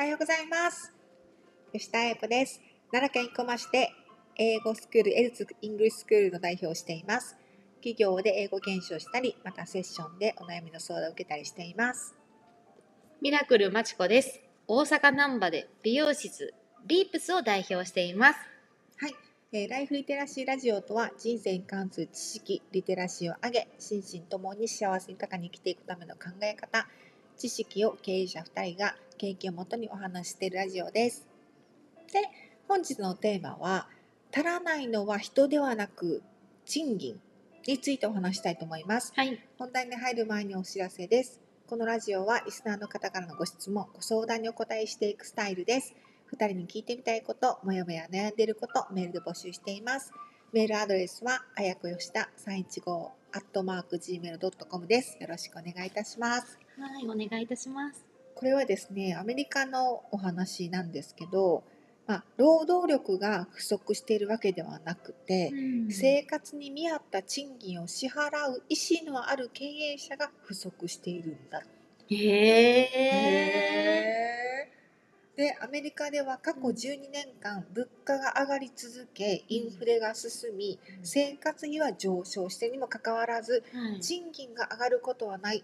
おはようございます。吉田彩子です。奈良県生駒市で英語スクール、エルツイングリッシュスクールの代表をしています。企業で英語研修をしたり、またセッションでお悩みの相談を受けたりしています。ミラクルまちこです。大阪難波で美容室リープスを代表しています。はい、えーライフリテラシーラジオとは人生に関する知識、リテラシーを上げ、心身ともに幸せ豊かに生きていくための考え方、知識を経営者2人が経験をもとにお話ししているラジオです。で、本日のテーマは、足らないのは人ではなく賃金についてお話したいと思います。はい。本題に入る前にお知らせです。このラジオはリスナーの方からのご質問、ご相談にお答えしていくスタイルです。2人に聞いてみたいこと、もやもや悩んでいること、メールで募集しています。メールアドレスは、あやこよした315アットマーク gmail.com です。よろしくお願いいたします。はい、お願いいたします。これはですね、アメリカのお話なんですけど、まあ、労働力が不足しているわけではなくて、生活に見合った賃金を支払う意思のある経営者が不足しているんだ。へでアメリカでは過去12年間物価が上がり続けインフレが進み生活費は上昇してにもかかわらず賃金が上がることはない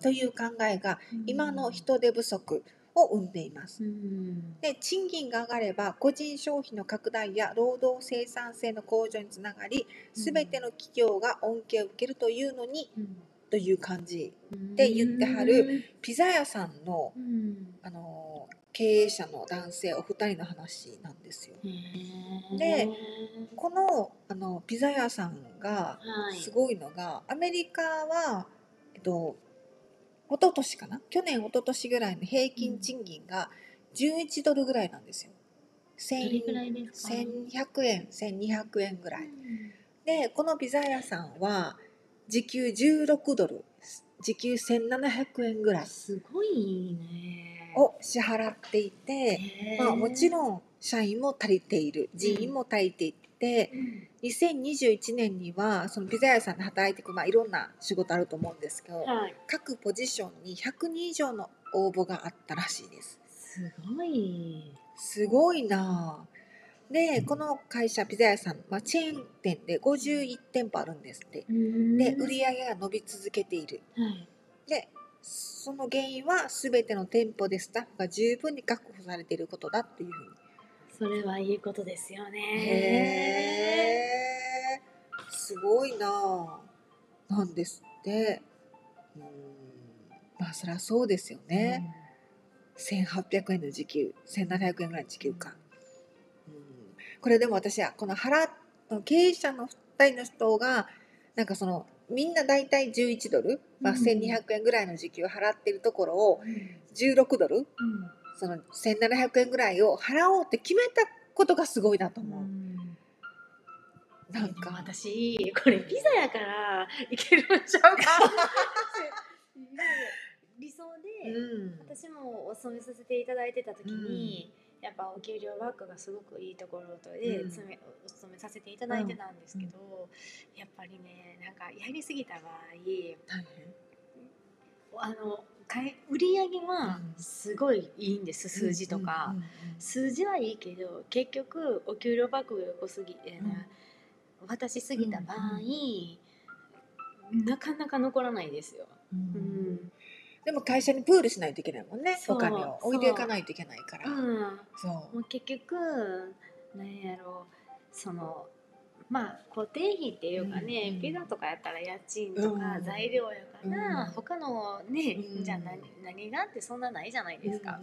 という考えが今の人手不足を生んでいます。うん。で賃金が上がれば個人消費の拡大や労働生産性の向上につながり全ての企業が恩恵を受けるというのにという感じで言ってはる。ピザ屋さんのうん。あの経営者の男性お二人の話なんですよ。で、このあのピザ屋さんがはい。すごいのが、アメリカはえっと一昨年かな？去年一昨年ぐらいの平均賃金が11ドルぐらいなんですよ。どれぐらいですか？1100円1200円ぐらい。でこのピザ屋さんは時給16ドル時給1700円ぐらいすごいね。を支払っていて。まあ、もちろん社員も足りている人員も足りていて、うん2021年にはそのピザ屋さんで働いていく、まあ、いろんな仕事あると思うんですけど、はい。各ポジションに100人以上の応募があったらしいです。すごい。すごいなあでこの会社ピザ屋さん、まあ、チェーン店で51店舗あるんですって。で売り上げが伸び続けている。はい。でその原因は全ての店舗でスタッフが十分に確保されていることだっていうふうにそれはいいことですよね。すごいな。あなんですって。うん。まあそりゃそうですよね、1800円の時給。1700円ぐらいの時給か、うん、これでも私はこの払経営者の2人の人がなんかそのみんな大体11ドル、まあ、うん。1200円ぐらいの時給を払ってるところをうん。16ドル。うんその1700円ぐらいを払おうって決めたことがすごいなと思う。なんか。私これピザやからいけるんちゃうか 理想で、うん。私もお勤めさせていただいてた時に、やっぱお給料バッグがすごくいいところとで、うん。お勤めさせていただいてたんですけど、やっぱりねなんかやりすぎた場合大あの売り上げはうん。すごいいいんです、数字とか。うんうんうん数字はいいけど結局お給料バッグが横すぎて、うん。渡しすぎた場合、なかなか残らないですよ。うん。うん。でも会社にプールしないといけないもんねそうお金を。置いていかないといけないから。うん、そう。もう結局なんやろそのまあ固定費っていうかね、うんピザとかやったら家賃とかうん。材料やから、うん。他のね、うん。じゃあ何何がってそんなないじゃないですか、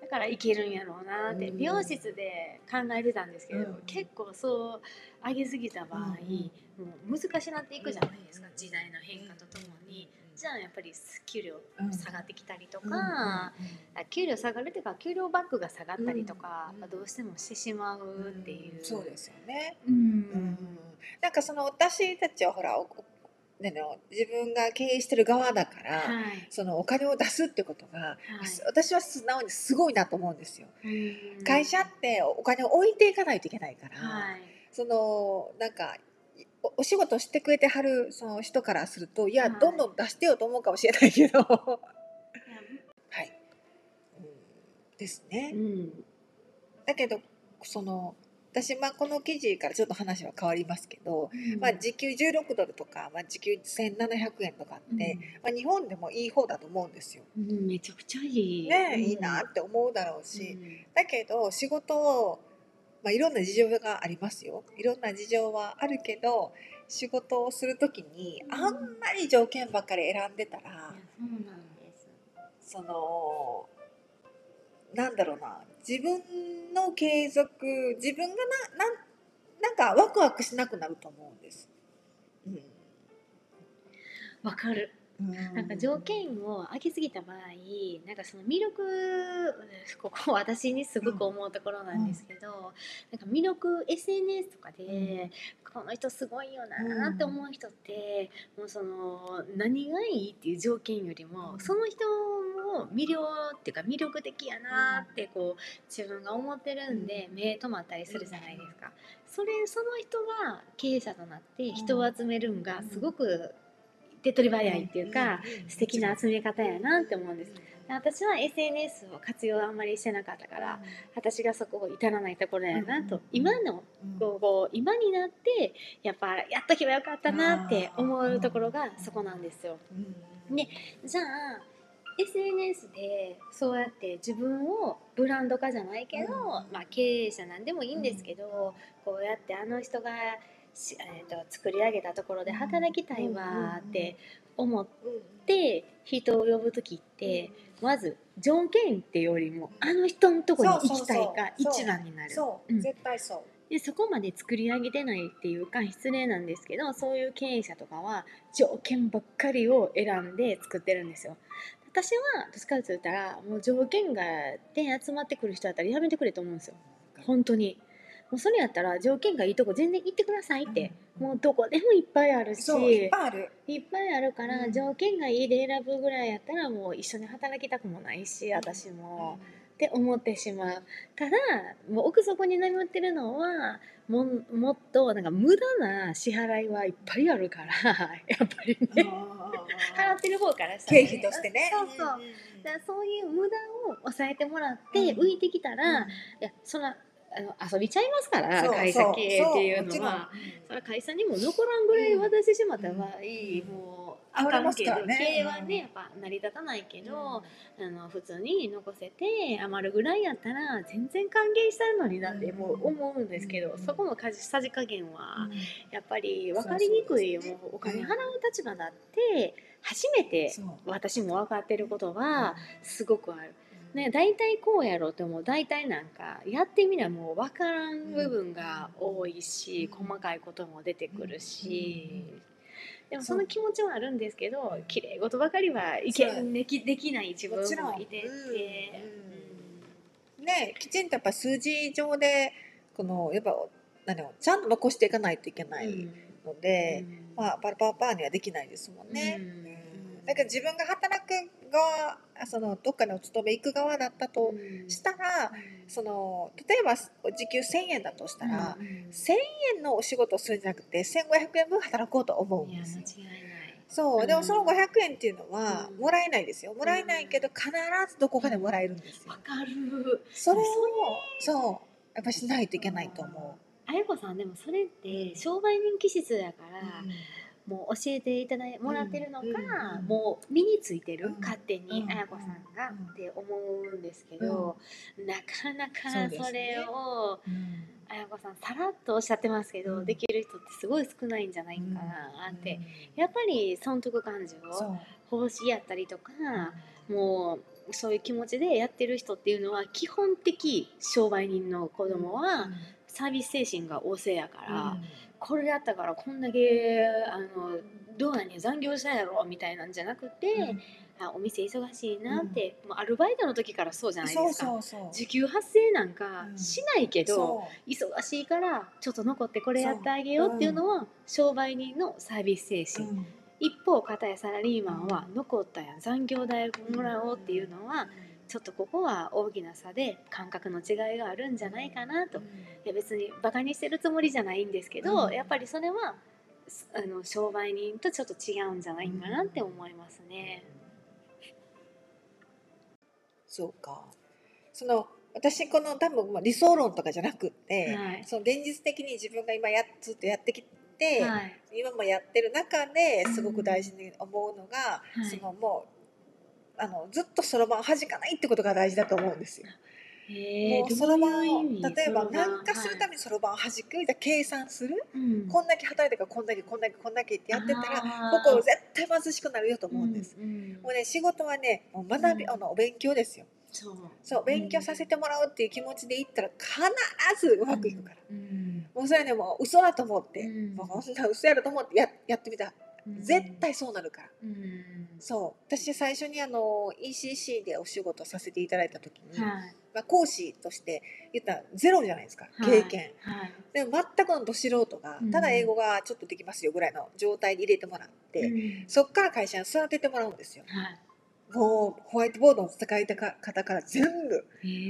だからいけるんやろうなって、うん。美容室で考えてたんですけど、うん。結構そう上げすぎた場合、うん。もう難しなっていくじゃないですか、時代の変化とともに、じゃあやっぱり給料下がってきたりとか、給料下がるっていうか給料バッグが下がったりとか、うんやっぱどうしてもしてしまうっていう。そうですよね、うん。うん。なんかその私たちはほらの自分が経営してる側だから、はい。そのお金を出すってことが、はい。私は素直にすごいなと思うんですよ。うん。会社ってお金を置いていかないといけないから、はい。そのなんかおお仕事してくれてはるその人からするといや、はい。どんどん出してよと思うかもしれないけど。はい、うんですね。う。ん。だけどその私まあこの記事からちょっと話は変わりますけど、まあ、時給16ドルとか、まあ、時給1700円とかって、まあ、日本でもいい方だと思うんですよ。うんうんめちゃくちゃいい。ね、うん。いいなって思うだろううし、ん。だけど仕事を、まあ、いろんな事情がありますよ。いろんな事情はあるけど仕事をする時にうんあんまり条件ばっかり選んでたらうなんそのなんだろうな自分の継続自分がななんなんかワクワクしなくなると思うんです。うん。わかるなんか条件を上げすぎた場合なんかその魅力 ここ私にすごく思うところなんですけど、なんか魅力 SNS とかで、この人すごいよなって思う人って、もうその何がいいっていう条件よりも、うん。その人も魅了っていうか魅力的やなってこう自分が思ってるんで、目止まったりするじゃないですか。それその人が経営者となって人を集めるんがすごく手っ取り早いっていうか、素敵な集め方やなって思うんです。私は SNS を活用あんまりしてなかったから私がそこを至らないところやなと、うん今のこう今になってやっぱやっとけばよかったなって思うところがそこなんですよ。ねじゃあ SNS でそうやって自分をブランド化じゃないけど、うんまあ、経営者なんでもいいんですけど、こうやってあの人がし、えー、と作り上げたところで働きたいわーって思って人を呼ぶ時ってまず条件っていうよりもあの人のとこに行きたいが一番になる。そう、うん。絶対そう。でそこまで作り上げてないっていうか失礼なんですけどそういう経営者とかは条件ばっかりを選んで作ってるんですよ。私はどっちかと言ったらもう条件がで集まってくる人だったらやめてくれと思うんですよ。本当に。もうそれやったら条件がいいとこ全然行ってくださいって、うん。もうどこでもいっぱいあるし。そういっぱいある。いっぱいあるから、うん。条件がいいで選ぶぐらいやったらもう一緒に働きたくもないし私も。って思ってしまう。ただもう奥底に眠ってるのはももっとなんか無駄な支払いはいっぱいあるから やっぱりね。払ってる方からしたら経費としてね。そうそう。だからそういう無駄を抑えてもらってうん。浮いてきたら、いやそらあの遊びちゃいますから会社経営っていうのは。それは会社にも残らんぐらい渡してしまった場合、うんもうあかんけど、ね経営はねやっぱ成り立たないけど、あの普通に残せて余るぐらいやったら全然還元したいのになってうんもう思うんですけど、うんそこのかじさじ加減はうんやっぱり分かりにくいもうお金払う立場だって初めて私も分かってることはすごくある。ね、大体こうやろうってもう。大体なんかやってみりゃもう分からん部分が多いし、うん。細かいことも出てくるし、うんでもその気持ちはあるんですけど綺麗事ばかりはいけできできない自分もいて。て、うんねきちんとやっぱ数字上でこのやっぱ何ちゃんと残していかないといけないうんので、うん。まあパラパラパーにはできないですもんね。うん。うんだから自分が働く側あそのどっかにお勤め行く側だったとうん。したら、その例えば時給1000円だとしたら、うん1000円のお仕事をするんじゃなくて1500円分働こうと思うんですよ。間違いない。そうでもそのうん500円っていうのはうん。もらえないですよ。もらえないけど必ずどこかでもらえるんですよ。わ。かる。それをそう。やっぱしないといけないと思あやこさんでもそれって商売人気質だから、う。もう教えていただいもらってるのか、うんもう身についてる、うん。勝手にうん。あやこさんがうんって思うんですけど、なかなかそれをうん。あやこさんさらっとおっしゃってますけど、うん。できる人ってすごい少ないんじゃないかなって、うん。やっぱり損得感情そう。奉仕やったりとかもうそういう気持ちでやってる人っていうのは基本的商売人の子供はサービス精神が旺盛やから。これやったからこんだけあのどうやねん残業したやろみたいなんじゃなくて、あお店忙しいなって、もうアルバイトの時からそうじゃないですか。そうそう時給発生なんかうん。しないけど、そう。忙しいからちょっと残ってこれやってあげようっていうのは商売人のサービス精神、うん。一方片やサラリーマンは残ったやん残業代もらおうっていうのはちょっとここは大きな差で感覚の違いがあるんじゃないかなと。いや別にバカにしてるつもりじゃないんですけど、うん。やっぱりそれはすあの商売人とちょっと違うんじゃないかなって思いますね。そうか。その私この多分まあ理想論とかじゃなくって、はい。その現実的に自分が今やずっとやってきて、はい。今もやってる中ですごく大事に思うのが、うん。そのもうあのずっとそろばんを弾かないってことが大事だと思うんですよ。へもうそろばん例えば何かするためにそろばんを弾く、じゃあ計算する、うん。こんだけ働いてからこんだけこんだけこんだけってやってたらここ絶対貧しくなるよと思うんです。うんうん。もうね仕事はねもう学び、うん。あのお勉強ですよ。そう。そう勉強させてもらうっていう気持ちでいったら必ずうまくいくから。うん。もうそれはねもう嘘だと思って、うん。もうこんな嘘やると思ってややってみた絶対そうなるから。うん。そう。私最初にあの ECC でお仕事させていただいた時に、はい。まあ、講師として言ったらゼロじゃないですかはい。経験、はい。でも全くのど素人がうん。ただ英語がちょっとできますよぐらいの状態に入れてもらって、うん。そっから会社に育ててもらうんですよ。はい。もうホワイトボードの使い方から全部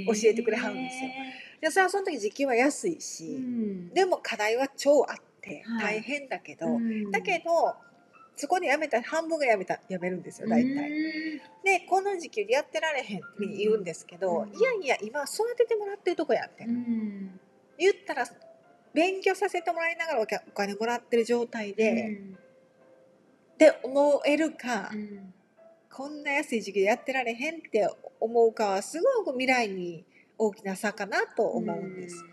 教えてくれはるんですよ。でそれはその時時給は安いし、うん。でも課題は超あってはい。大変だけど、うん。だけどそこで辞めた半分が辞めた辞めるんですよ大体。うんでこの時給でやってられへんって言うんですけど、うん。いやいや今育ててもらってるとこやって、うん。言ったら勉強させてもらいながらお金もらってる状態で、って思えるか、うん。こんな安い時給でやってられへんって思うかはすごく未来に大きな差かなと思うんです。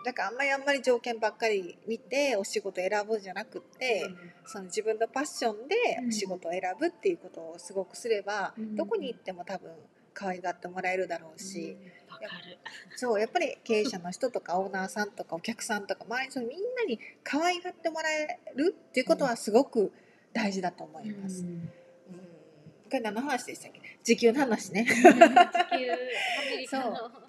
うん、だからあんまりあんまり条件ばっかり見てお仕事選ぶんじゃなくって、その自分のパッションでお仕事を選ぶっていうことをすごくすれば、うんどこに行っても多分可愛がってもらえるだろうし、わかる。そうやっぱり経営者の人とかオーナーさんとかお客さんとか周りの人みんなに可愛がってもらえるっていうことはすごく大事だと思います。うんこれ何の話でしたっけ？時給の話ね。地球。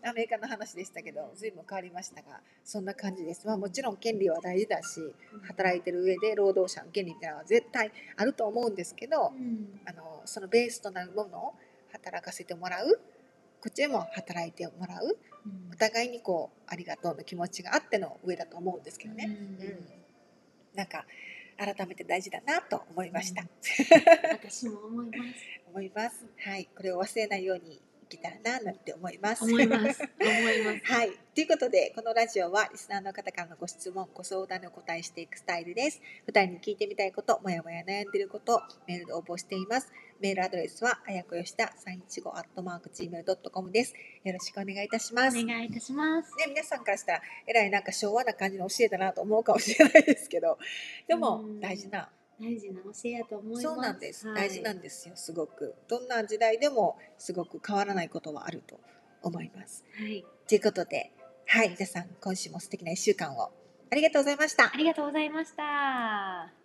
アメリカの。話でしたけど随分変わりましたがそんな感じです。まあもちろん権利は大事だし働いてる上で労働者の権利っていうのは絶対あると思うんですけど、うん。あのそのベースとなるものを働かせてもらう。こっちでも働いてもらう。お互いにこうありがとうの気持ちがあっての上だと思うんですけどね、うん。なんか改めて大事だなと思いました、うん。私も思います。思いますはい。これを忘れないようにいけたらななんて思います。思います。思います。はい。ということで、このラジオはリスナーの方からのご質問、ご相談にお答えしていくスタイルです。二人に聞いてみたいこと、もやもや悩んでいること、メールで応募しています。メールアドレスは、あやこよした315アットマーク Gmail.com です。よろしくお願いいたします。ね、お願いいたします皆さんからしたら、えらいなんか昭和な感じの教えだなと思うかもしれないですけど、でもうん大事な、大事な教えやと思いますそうなんです。はい大事なんですよ、すごく。どんな時代でもすごく変わらないことはあると思います。はいということで、はい、皆さん、今週も素敵な1週間をありがとうございましたあ。りがとうございました